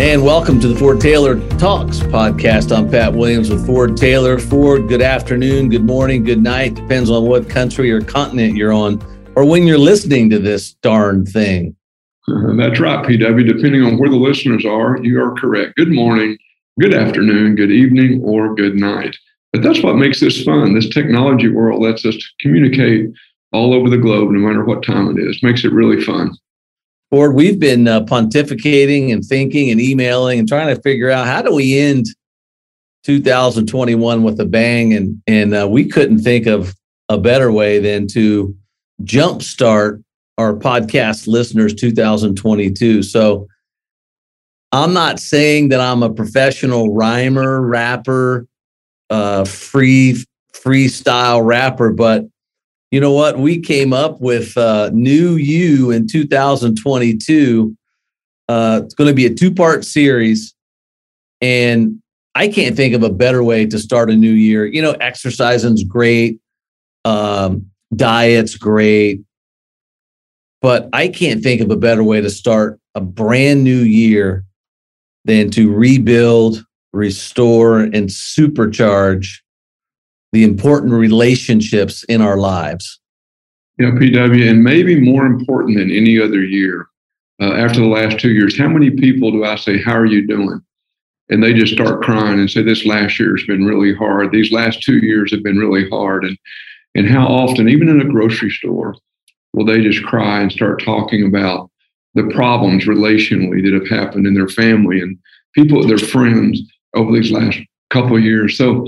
And welcome to the Ford Taylor Talks podcast. I'm Pat Williams with Ford Taylor. Ford, good afternoon, good morning, good night. Depends on what country or continent you're on or when you're listening to this darn thing. That's right, PW. Depending on where the listeners are, you are correct. Good morning, good afternoon, good evening, or good night. But that's what makes this fun. This technology world lets us communicate all over the globe, no matter what time it is. Makes it really fun. Ford, we've been uh, pontificating and thinking and emailing and trying to figure out how do we end 2021 with a bang, and and uh, we couldn't think of a better way than to jumpstart our podcast listeners 2022. So I'm not saying that I'm a professional rhymer, rapper, uh, free freestyle rapper, but you know what? We came up with uh, New You in 2022. Uh, it's going to be a two part series. And I can't think of a better way to start a new year. You know, exercising's great, um, diet's great, but I can't think of a better way to start a brand new year than to rebuild, restore, and supercharge the important relationships in our lives. Yeah, PW, and maybe more important than any other year, uh, after the last two years, how many people do I say, How are you doing? And they just start crying and say, This last year has been really hard. These last two years have been really hard. And, and how often, even in a grocery store, will they just cry and start talking about the problems relationally that have happened in their family and people, their friends over these last couple years? So,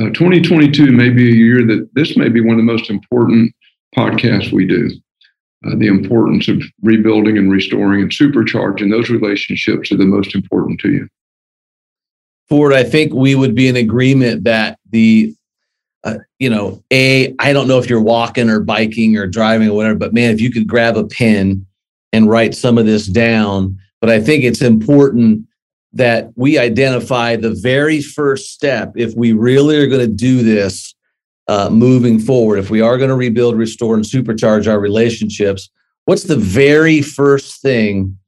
uh, 2022 may be a year that this may be one of the most important podcasts we do. Uh, the importance of rebuilding and restoring and supercharging those relationships are the most important to you. Ford, I think we would be in agreement that the, uh, you know, a I don't know if you're walking or biking or driving or whatever, but man, if you could grab a pen and write some of this down, but I think it's important that we identify the very first step if we really are going to do this uh, moving forward, if we are going to rebuild, restore, and supercharge our relationships, what's the very first thing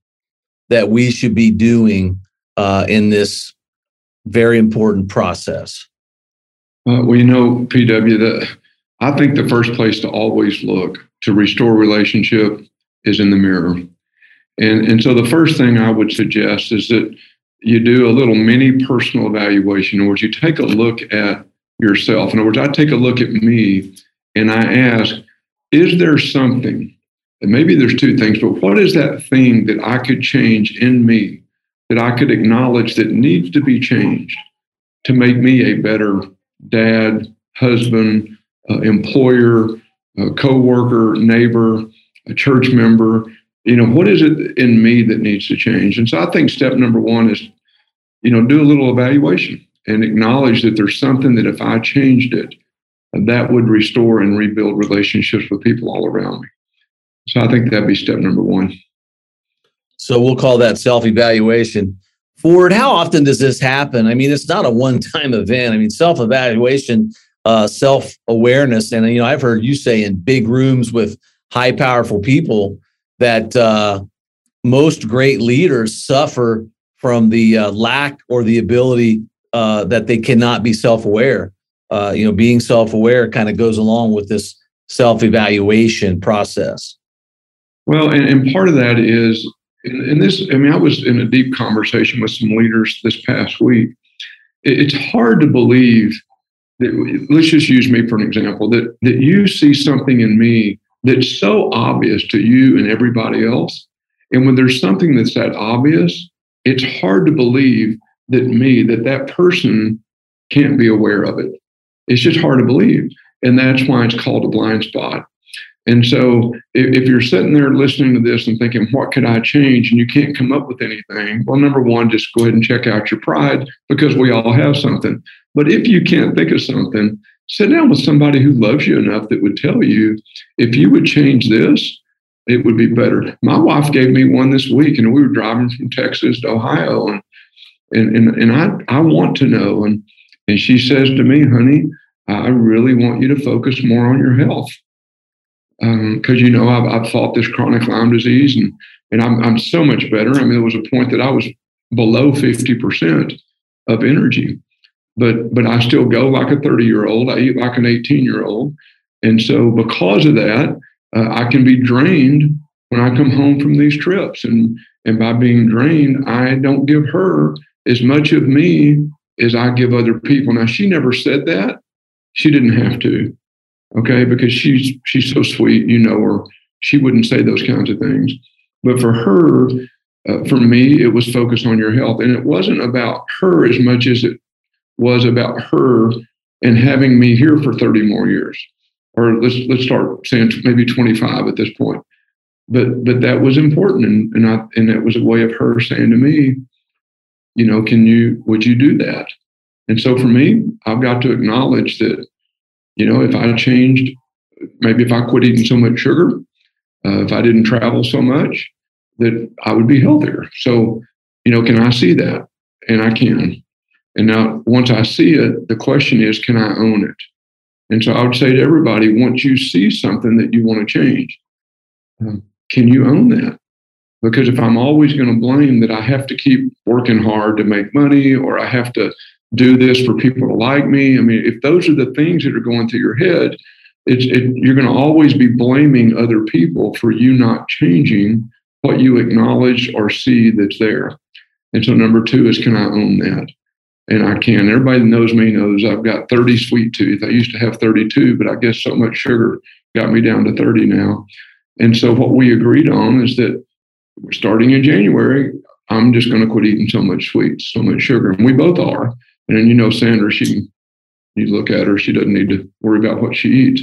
that we should be doing uh, in this very important process? Uh, well, you know, PW, that I think the first place to always look to restore relationship is in the mirror. And, and so the first thing I would suggest is that you do a little mini personal evaluation. In other words, you take a look at yourself. In other words, I take a look at me and I ask, is there something, and maybe there's two things, but what is that thing that I could change in me, that I could acknowledge that needs to be changed to make me a better dad, husband, uh, employer, uh, co-worker, neighbor, a church member, you know, what is it in me that needs to change? And so I think step number one is, you know, do a little evaluation and acknowledge that there's something that if I changed it, that would restore and rebuild relationships with people all around me. So I think that'd be step number one. So we'll call that self evaluation. Ford, how often does this happen? I mean, it's not a one time event. I mean, self evaluation, uh, self awareness. And, you know, I've heard you say in big rooms with high, powerful people, that uh, most great leaders suffer from the uh, lack or the ability uh, that they cannot be self-aware. Uh, you know, being self-aware kind of goes along with this self-evaluation process. Well, and, and part of that is, and this, I mean, I was in a deep conversation with some leaders this past week. It's hard to believe that, let's just use me for an example, that, that you see something in me that's so obvious to you and everybody else. And when there's something that's that obvious, it's hard to believe that me, that that person can't be aware of it. It's just hard to believe. And that's why it's called a blind spot. And so if, if, you're sitting there listening to this and thinking, what could I change? And you can't come up with anything, well, number one, just go ahead and check out your pride because we all have something. But if you can't think of something, sit down with somebody who loves you enough that would tell you if you would change this, it would be better. My wife gave me one this week, and we were driving from Texas to Ohio, and and and, and I I want to know, and and she says to me, honey, I really want you to focus more on your health, because um, you know I've I've fought this chronic Lyme disease, and and I'm I'm so much better. I mean, there was a point that I was below 50% of energy. But but I still go like a 30 year old. I eat like an 18 year old. And so because of that, uh, I can be drained when I come home from these trips. And and by being drained, I don't give her as much of me as I give other people. Now she never said that. She didn't have to. Okay, because she's she's so sweet, you know her. She wouldn't say those kinds of things. But for her, uh, for me, it was focused on your health. And it wasn't about her as much as it was about her and having me here for 30 more years. Or let's let's start saying maybe 25 at this point. But but that was important. And and I and that was a way of her saying to me, you know, can you would you do that? And so for me, I've got to acknowledge that, you know, if I changed, maybe if I quit eating so much sugar, uh, if I didn't travel so much, that I would be healthier. So, you know, can I see that? And I can. And now, once I see it, the question is, can I own it? And so I would say to everybody, once you see something that you want to change, um, can you own that? Because if I'm always going to blame that I have to keep working hard to make money or I have to do this for people to like me, I mean, if those are the things that are going through your head, it, you're going to always be blaming other people for you not changing what you acknowledge or see that's there. And so number two is can I own that? And I can. Everybody that knows me knows I've got 30 sweet tooth. I used to have 32, but I guess so much sugar got me down to 30 now. And so what we agreed on is that starting in January, I'm just going to quit eating so much sweets, so much sugar. And we both are. And you know, Sandra, she you look at her, she doesn't need to worry about what she eats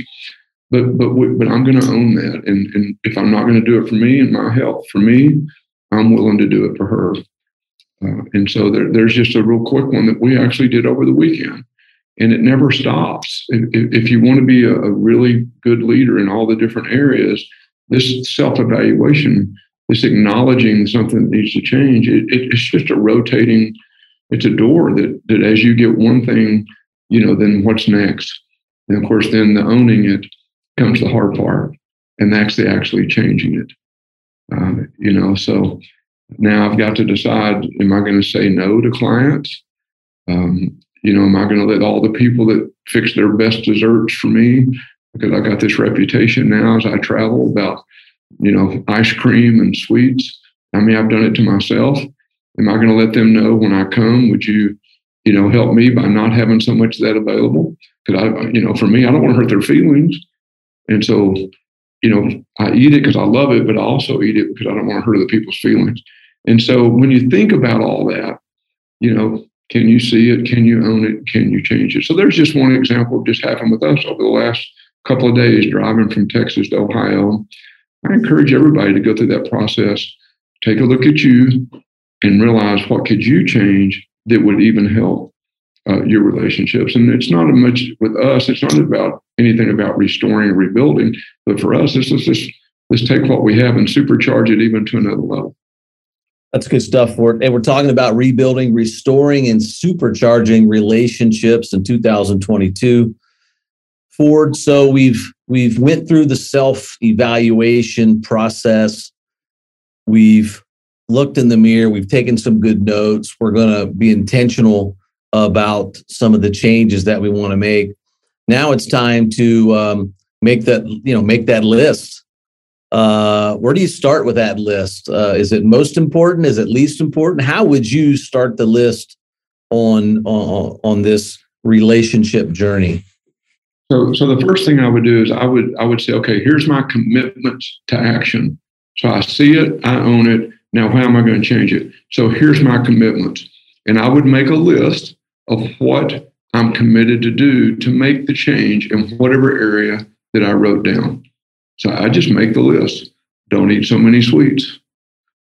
but but we, but I'm going to own that, and and if I'm not going to do it for me and my health, for me, I'm willing to do it for her. Uh, and so there, there's just a real quick one that we actually did over the weekend, and it never stops. If, if you want to be a, a really good leader in all the different areas, this self-evaluation, this acknowledging something that needs to change, it, it, it's just a rotating. It's a door that that as you get one thing, you know, then what's next? And of course, then the owning it comes the hard part, and that's the actually changing it. Uh, you know, so now I've got to decide: Am I going to say no to clients? Um, you know, am I going to let all the people that fix their best desserts for me because I got this reputation now as I travel about you know ice cream and sweets? I mean, I've done it to myself. Am I going to let them know when I come? Would you, you know, help me by not having so much of that available? Because I, you know, for me, I don't want to hurt their feelings. And so, you know, I eat it because I love it, but I also eat it because I don't want to hurt other people's feelings. And so when you think about all that, you know, can you see it? Can you own it? Can you change it? So there's just one example just happened with us over the last couple of days driving from Texas to Ohio. I encourage everybody to go through that process, take a look at you and realize what could you change that would even help uh, your relationships. And it's not much with us. It's not about anything about restoring and rebuilding, but for us, it's just let's take what we have and supercharge it even to another level. That's good stuff, Ford. And we're talking about rebuilding, restoring, and supercharging relationships in 2022. Ford, so we've we've went through the self-evaluation process. We've looked in the mirror. We've taken some good notes. We're going to be intentional about some of the changes that we want to make. Now it's time to um, make that you know make that list. Uh, where do you start with that list? Uh, is it most important? Is it least important? How would you start the list on on, on this relationship journey? So, so the first thing I would do is I would I would say, okay, here's my commitment to action. So I see it, I own it. Now, how am I going to change it? So here's my commitment, and I would make a list of what I'm committed to do to make the change in whatever area that I wrote down. So I just make the list. Don't eat so many sweets.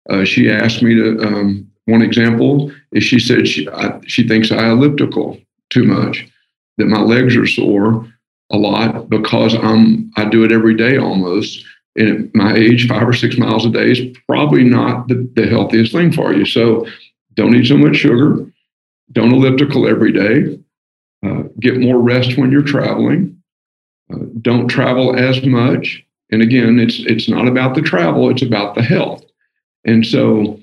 Uh, she asked me to. Um, one example is she said she I, she thinks I elliptical too much, that my legs are sore a lot because I'm I do it every day almost. And at my age, five or six miles a day is probably not the, the healthiest thing for you. So don't eat so much sugar. Don't elliptical every day. Uh, get more rest when you're traveling. Uh, don't travel as much. And again, it's it's not about the travel; it's about the health. And so,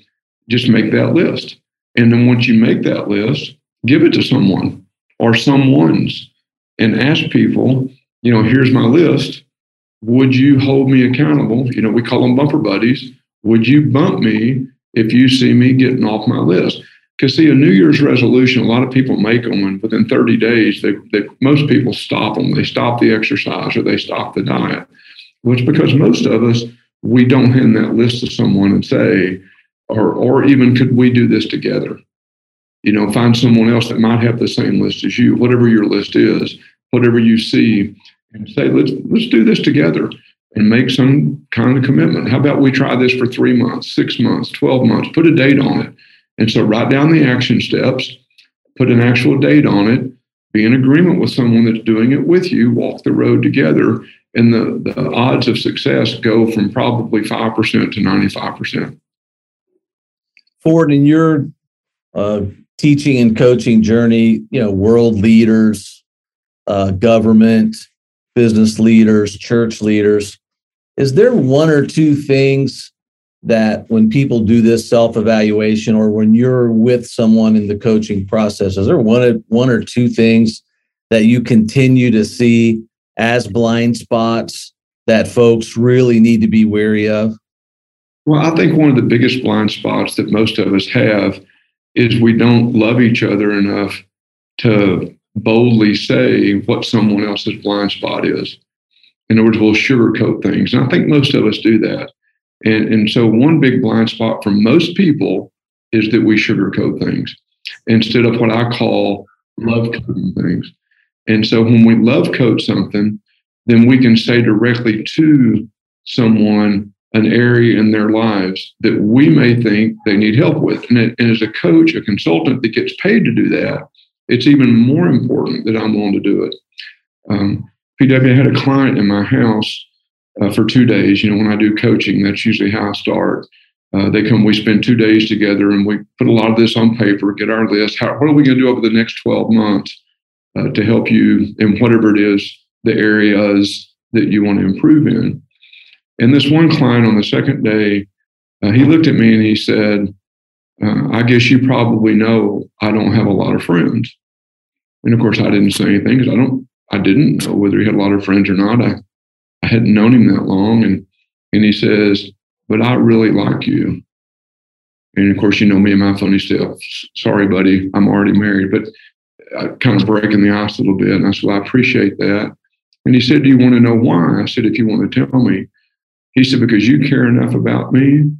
just make that list. And then once you make that list, give it to someone or someone's and ask people, you know, here's my list. Would you hold me accountable? You know, we call them bumper buddies. Would you bump me if you see me getting off my list? Because see, a New Year's resolution, a lot of people make them, and within 30 days, they, they most people stop them. They stop the exercise or they stop the diet. Well, it's because most of us we don't hand that list to someone and say, or or even could we do this together? You know, find someone else that might have the same list as you, whatever your list is, whatever you see, and say, let's let's do this together and make some kind of commitment. How about we try this for three months, six months, 12 months, put a date on it. And so write down the action steps, put an actual date on it, be in agreement with someone that's doing it with you, walk the road together, and the, the odds of success go from probably 5% to 95%. Ford, in your uh, teaching and coaching journey, you know, world leaders, uh, government, business leaders, church leaders, is there one or two things that when people do this self evaluation or when you're with someone in the coaching process, is there one, one or two things that you continue to see as blind spots that folks really need to be wary of? Well, I think one of the biggest blind spots that most of us have is we don't love each other enough to boldly say what someone else's blind spot is. In other words, we'll sugarcoat things. And I think most of us do that. And, and so, one big blind spot for most people is that we sugarcoat things instead of what I call love coating things. And so when we love coach something, then we can say directly to someone an area in their lives that we may think they need help with. And, it, and, as a coach, a consultant that gets paid to do that, it's even more important that I'm willing to do it. Um, PW I had a client in my house uh, for two days. You know, when I do coaching, that's usually how I start. Uh, they come, we spend two days together and we put a lot of this on paper, get our list. How, what are we going to do over the next 12 months? Uh, to help you in whatever it is the areas that you want to improve in. And this one client on the second day, uh, he looked at me and he said, uh, I guess you probably know I don't have a lot of friends. And of course, I didn't say anything because I don't, I didn't know whether he had a lot of friends or not. I, I hadn't known him that long. And, and he says, but I really like you. And of course, you know me and my funny stuff. Sorry, buddy, I'm already married. But kind of breaking the ice a little bit. And I said, well, I appreciate that. And he said, Do you want to know why? I said, If you want to tell me. He said, Because you care enough about me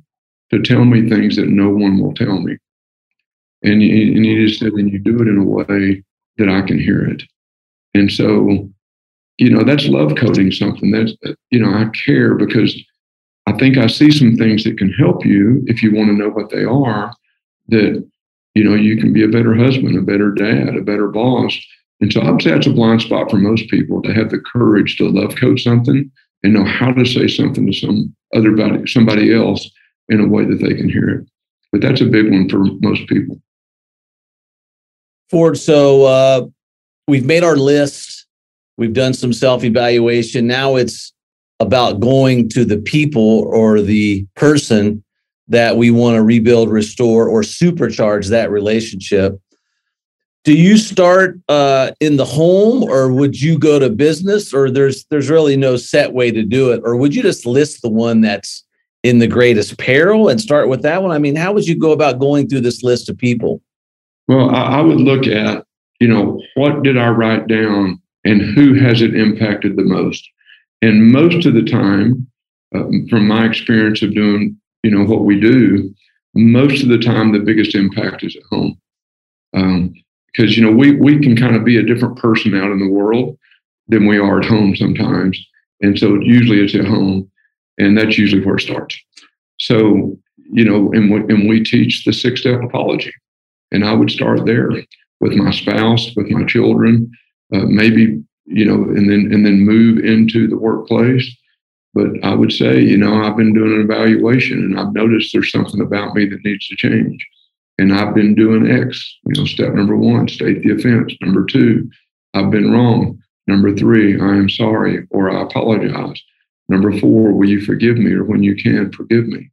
to tell me things that no one will tell me. And, and he just said, And you do it in a way that I can hear it. And so, you know, that's love coating something. That's, you know, I care because I think I see some things that can help you if you want to know what they are that you know, you can be a better husband, a better dad, a better boss. And so I would say that's a blind spot for most people to have the courage to love coach something and know how to say something to some other body, somebody else in a way that they can hear it. But that's a big one for most people. Ford, so uh, we've made our list. We've done some self evaluation. Now it's about going to the people or the person that we want to rebuild, restore, or supercharge that relationship. Do you start uh, in the home, or would you go to business, or there's there's really no set way to do it, or would you just list the one that's in the greatest peril and start with that one? I mean, how would you go about going through this list of people? Well, I, I would look at you know what did I write down, and who has it impacted the most, and most of the time, uh, from my experience of doing you know what we do most of the time the biggest impact is at home. Because um, you know we we can kind of be a different person out in the world than we are at home sometimes. And so usually it's at home and that's usually where it starts. So you know and, we, and we teach the six step apology. And i would start there with my spouse with my children uh, maybe you know and then and then move into the workplace but I would say, you know, I've been doing an evaluation and I've noticed there's something about me that needs to change. And I've been doing X. You know, step number one, state the offense. Number two, I've been wrong. Number three, I am sorry or I apologize. Number four, will you forgive me or when you can, forgive me.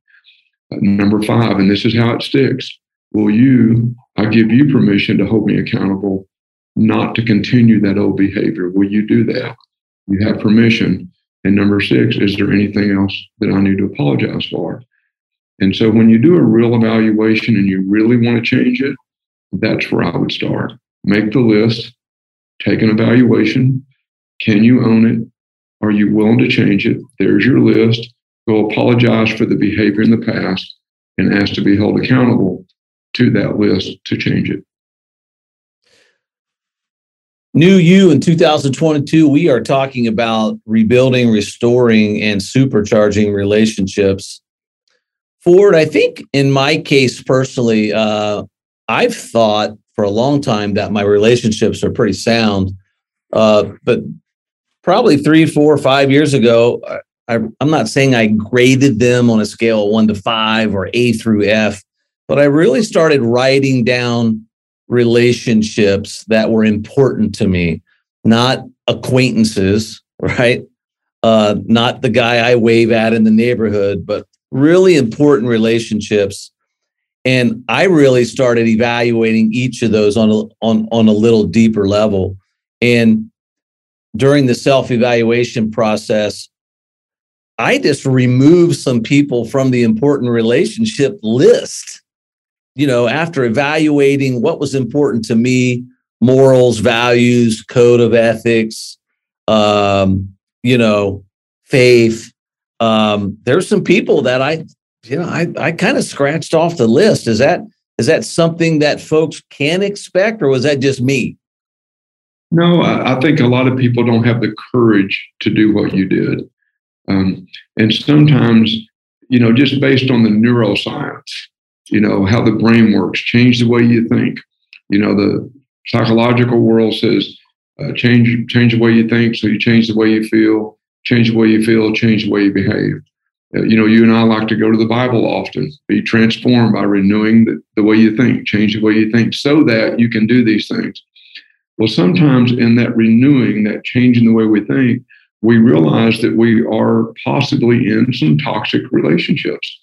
Uh, number five, and this is how it sticks will you, I give you permission to hold me accountable not to continue that old behavior. Will you do that? You have permission. And number six, is there anything else that I need to apologize for? And so when you do a real evaluation and you really want to change it, that's where I would start. Make the list, take an evaluation. Can you own it? Are you willing to change it? There's your list. Go apologize for the behavior in the past and ask to be held accountable to that list to change it. New you in 2022, we are talking about rebuilding, restoring, and supercharging relationships. Ford, I think in my case personally, uh, I've thought for a long time that my relationships are pretty sound. Uh, but probably three, four, five years ago, I, I'm not saying I graded them on a scale of one to five or A through F, but I really started writing down relationships that were important to me, not acquaintances, right? Uh, not the guy I wave at in the neighborhood, but really important relationships. And I really started evaluating each of those on a, on, on a little deeper level. And during the self evaluation process, I just removed some people from the important relationship list you know, after evaluating what was important to me, morals, values, code of ethics, um, you know, faith, um, there's some people that I, you know, I, I kind of scratched off the list. Is that is that something that folks can expect, or was that just me? No, I, I think a lot of people don't have the courage to do what you did, um, and sometimes, you know, just based on the neuroscience, you know, how the brain works, change the way you think. You know, the psychological world says uh, change change the way you think, so you change the way you feel, change the way you feel, change the way you behave. Uh, you know, you and I like to go to the Bible often, be transformed by renewing the, the way you think, change the way you think, so that you can do these things. Well, sometimes in that renewing, that changing the way we think, we realize that we are possibly in some toxic relationships.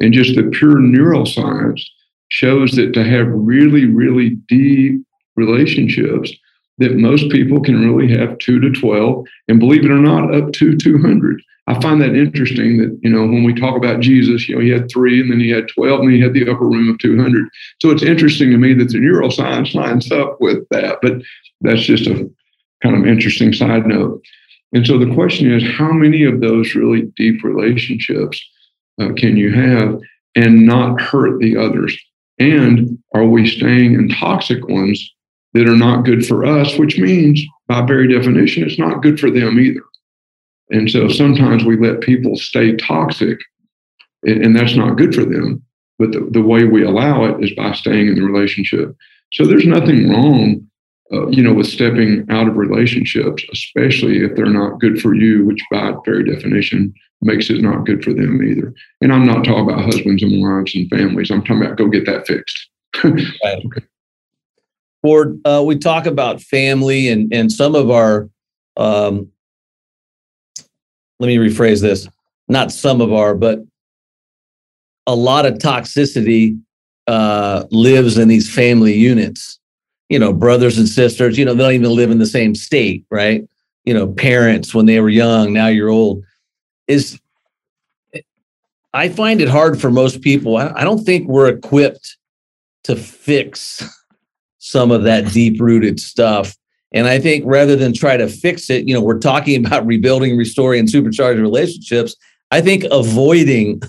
And just the pure neuroscience shows that to have really, really deep relationships, that most people can really have two to 12, and believe it or not, up to 200. I find that interesting that, you know, when we talk about Jesus, you know, he had three and then he had 12 and he had the upper room of 200. So it's interesting to me that the neuroscience lines up with that, but that's just a kind of interesting side note. And so the question is, how many of those really deep relationships uh, can you have and not hurt the others? And are we staying in toxic ones that are not good for us, which means by very definition, it's not good for them either. And so sometimes we let people stay toxic, and that's not good for them. But the, the way we allow it is by staying in the relationship. So there's nothing wrong, uh, you know, with stepping out of relationships, especially if they're not good for you, which by very definition makes it not good for them either. And I'm not talking about husbands and wives and families. I'm talking about go get that fixed. right. okay. Ford, uh, we talk about family and and some of our. Um, let me rephrase this: not some of our, but a lot of toxicity uh, lives in these family units. You know, brothers and sisters. You know, they don't even live in the same state, right? You know, parents when they were young. Now you're old is I find it hard for most people. I, don't think we're equipped to fix some of that deep rooted stuff. And I think rather than try to fix it, you know, we're talking about rebuilding, restoring, and supercharging relationships. I think avoiding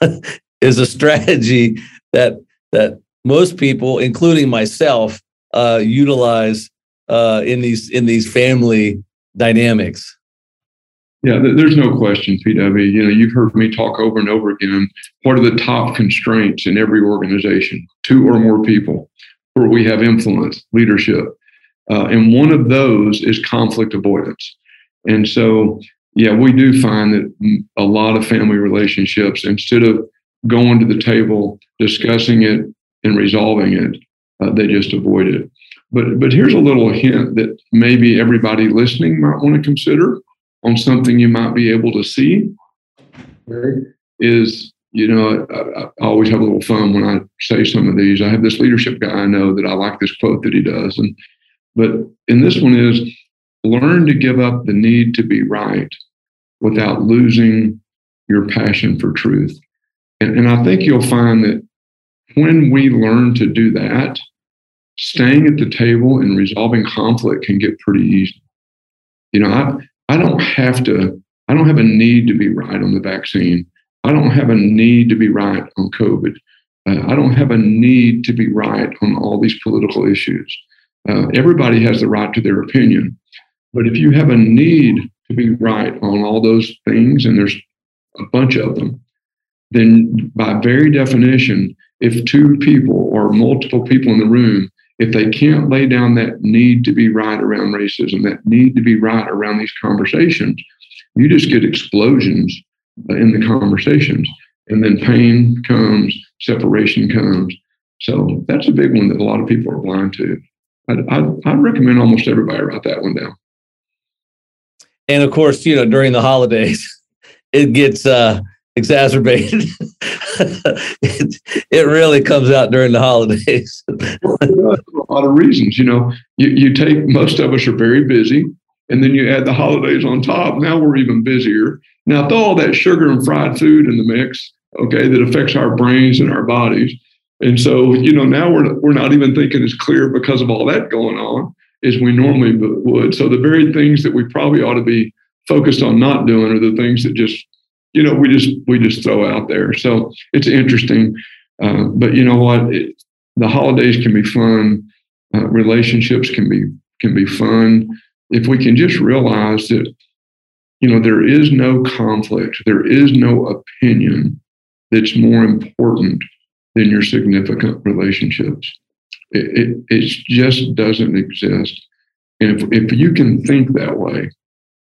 is a strategy that that most people, including myself, uh, utilize uh, in these in these family dynamics. Yeah, there's no question, PW. You know, you've heard me talk over and over again. What are the top constraints in every organization? Two or more people, where we have influence, leadership, uh, and one of those is conflict avoidance. And so, yeah, we do find that a lot of family relationships, instead of going to the table, discussing it, and resolving it, uh, they just avoid it. But but here's a little hint that maybe everybody listening might want to consider on something you might be able to see is you know, I, I, always have a little fun when I say some of these. I have this leadership guy I know that I like this quote that he does, and but in this one is learn to give up the need to be right without losing your passion for truth. And, and I think you'll find that when we learn to do that, staying at the table and resolving conflict can get pretty easy. You know, I, I don't have to, I don't have a need to be right on the vaccine. I don't have a need to be right on COVID. Uh, I don't have a need to be right on all these political issues. Uh, everybody has the right to their opinion. But if you have a need to be right on all those things, and there's a bunch of them, then by very definition, if two people or multiple people in the room, if they can't lay down that need to be right around racism, that need to be right around these conversations, you just get explosions in the conversations. And then pain comes, separation comes. So that's a big one that a lot of people are blind to. I'd, I'd, I'd recommend almost everybody write that one down. And of course, you know, during the holidays, it gets uh, exacerbated. it, it really comes out during the holidays. well, a lot of reasons. You know, you, you take most of us are very busy, and then you add the holidays on top. Now we're even busier. Now throw all that sugar and fried food in the mix, okay, that affects our brains and our bodies. And so, you know, now we're we're not even thinking as clear because of all that going on as we normally would. So the very things that we probably ought to be focused on not doing are the things that just you know we just we just throw out there. So it's interesting. Uh, but you know what? It, the holidays can be fun. Uh, relationships can be can be fun. If we can just realize that you know there is no conflict there is no opinion that's more important than your significant relationships. It, it, it just doesn't exist. And if, if you can think that way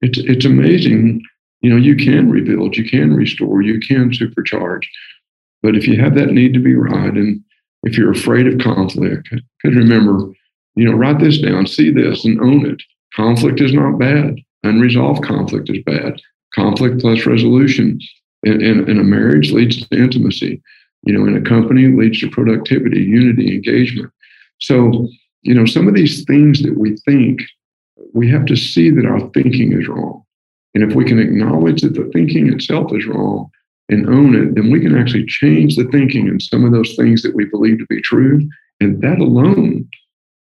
it's it's amazing you know you can rebuild you can restore you can supercharge. But if you have that need to be right and if you're afraid of conflict because remember you know write this down see this and own it. Conflict is not bad. Unresolved conflict is bad. Conflict plus resolution in, in, in a marriage leads to intimacy. You know in a company leads to productivity unity engagement. So you know some of these things that we think we have to see that our thinking is wrong and if we can acknowledge that the thinking itself is wrong and own it, then we can actually change the thinking and some of those things that we believe to be true. And that alone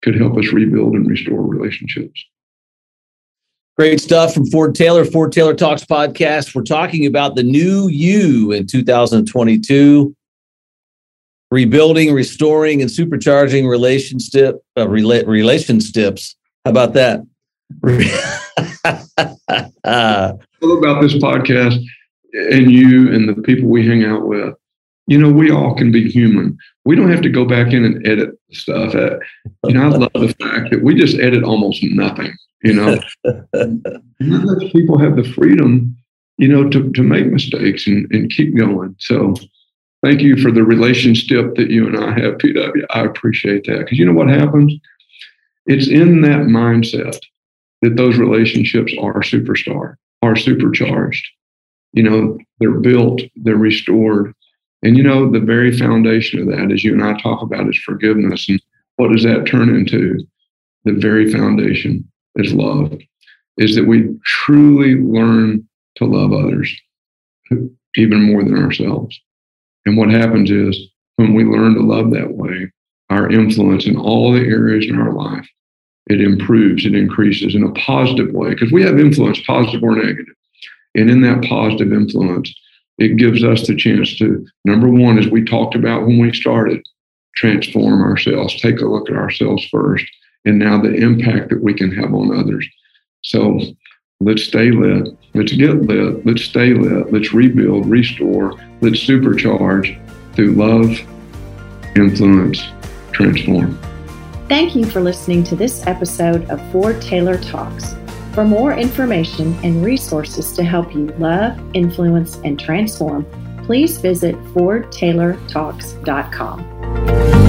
could help us rebuild and restore relationships. Great stuff from Ford Taylor, Ford Taylor Talks podcast. We're talking about the new you in 2022, rebuilding, restoring, and supercharging relationship uh, rela- relationships. How about that? All about this podcast and you and the people we hang out with. You know, we all can be human. We don't have to go back in and edit stuff. Uh, you know, I love the fact that we just edit almost nothing. You know, people have the freedom, you know, to to make mistakes and, and keep going. So, thank you for the relationship that you and I have, PW. I appreciate that because you know what happens. It's in that mindset that those relationships are superstar, are supercharged. You know, they're built, they're restored. And you know, the very foundation of that, as you and I talk about, is forgiveness. And what does that turn into? The very foundation is love, is that we truly learn to love others even more than ourselves. And what happens is when we learn to love that way, our influence in all the areas in our life it improves, it increases in a positive way because we have influence, positive or negative. And in that positive influence, it gives us the chance to, number one, as we talked about when we started, transform ourselves, take a look at ourselves first, and now the impact that we can have on others. So let's stay lit, let's get lit, let's stay lit, let's rebuild, restore, let's supercharge through love, influence, transform. Thank you for listening to this episode of Ford Taylor Talks. For more information and resources to help you love, influence, and transform, please visit FordTaylorTalks.com.